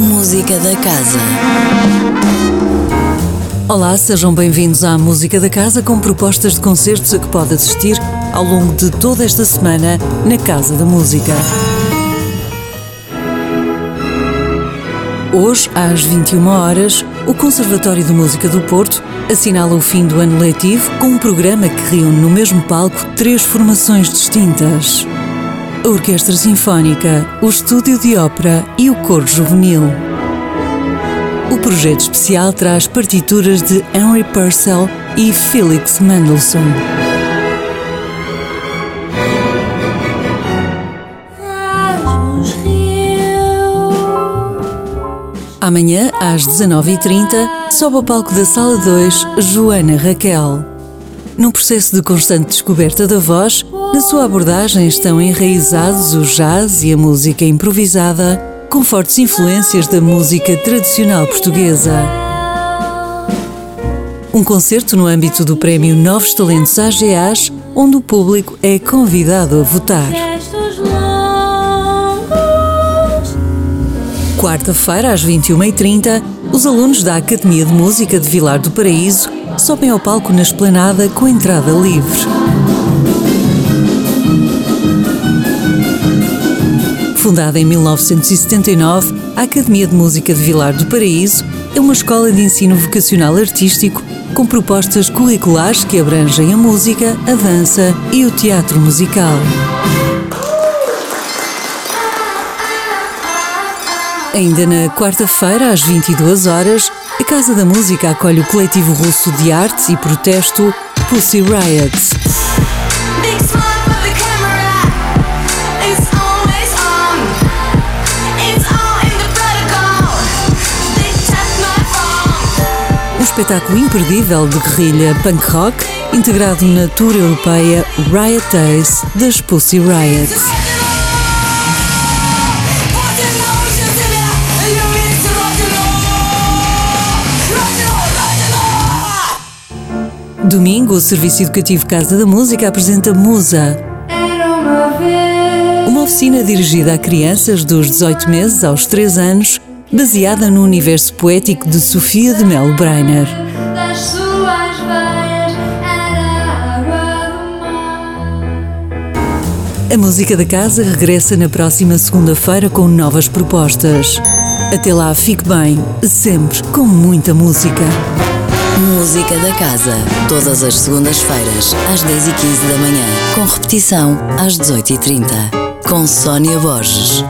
Música da Casa. Olá, sejam bem-vindos à Música da Casa com propostas de concertos a que pode assistir ao longo de toda esta semana na Casa da Música. Hoje, às 21 horas, o Conservatório de Música do Porto assinala o fim do ano letivo com um programa que reúne no mesmo palco três formações distintas: a Orquestra Sinfónica, o Estúdio de Ópera e o Coro Juvenil. O projeto especial traz partituras de Henry Purcell e Felix Mendelssohn. Amanhã, às 19h30, sobe ao palco da Sala 2 Joana Raquel. Num processo de constante descoberta da voz, na sua abordagem estão enraizados o jazz e a música improvisada, com fortes influências da música tradicional portuguesa. Um concerto no âmbito do Prémio Novos Talentos AGAs, onde o público é convidado a votar. Quarta-feira, às 21h30, os alunos da Academia de Música de Vilar do Paraíso sobem ao palco na esplanada com entrada livre. Fundada em 1979, a Academia de Música de Vilar do Paraíso é uma escola de ensino vocacional artístico com propostas curriculares que abrangem a música, a dança e o teatro musical. Ainda na quarta-feira, às 22 horas, a Casa da Música acolhe o coletivo russo de arte e protesto Pussy Riot. Um espetáculo imperdível de guerrilha punk rock, integrado na tour europeia Riot Days das Pussy Riot. Domingo, o Serviço Educativo Casa da Música apresenta Musa. Uma oficina dirigida a crianças dos 18 meses aos 3 anos, baseada no universo poético de Sofia de Melo Breiner. A música da casa regressa na próxima segunda-feira com novas propostas. Até lá, fique bem, sempre com muita música. Música da Casa. Todas as segundas-feiras, às 10h15 da manhã. Com repetição, às 18h30. Com Sónia Borges.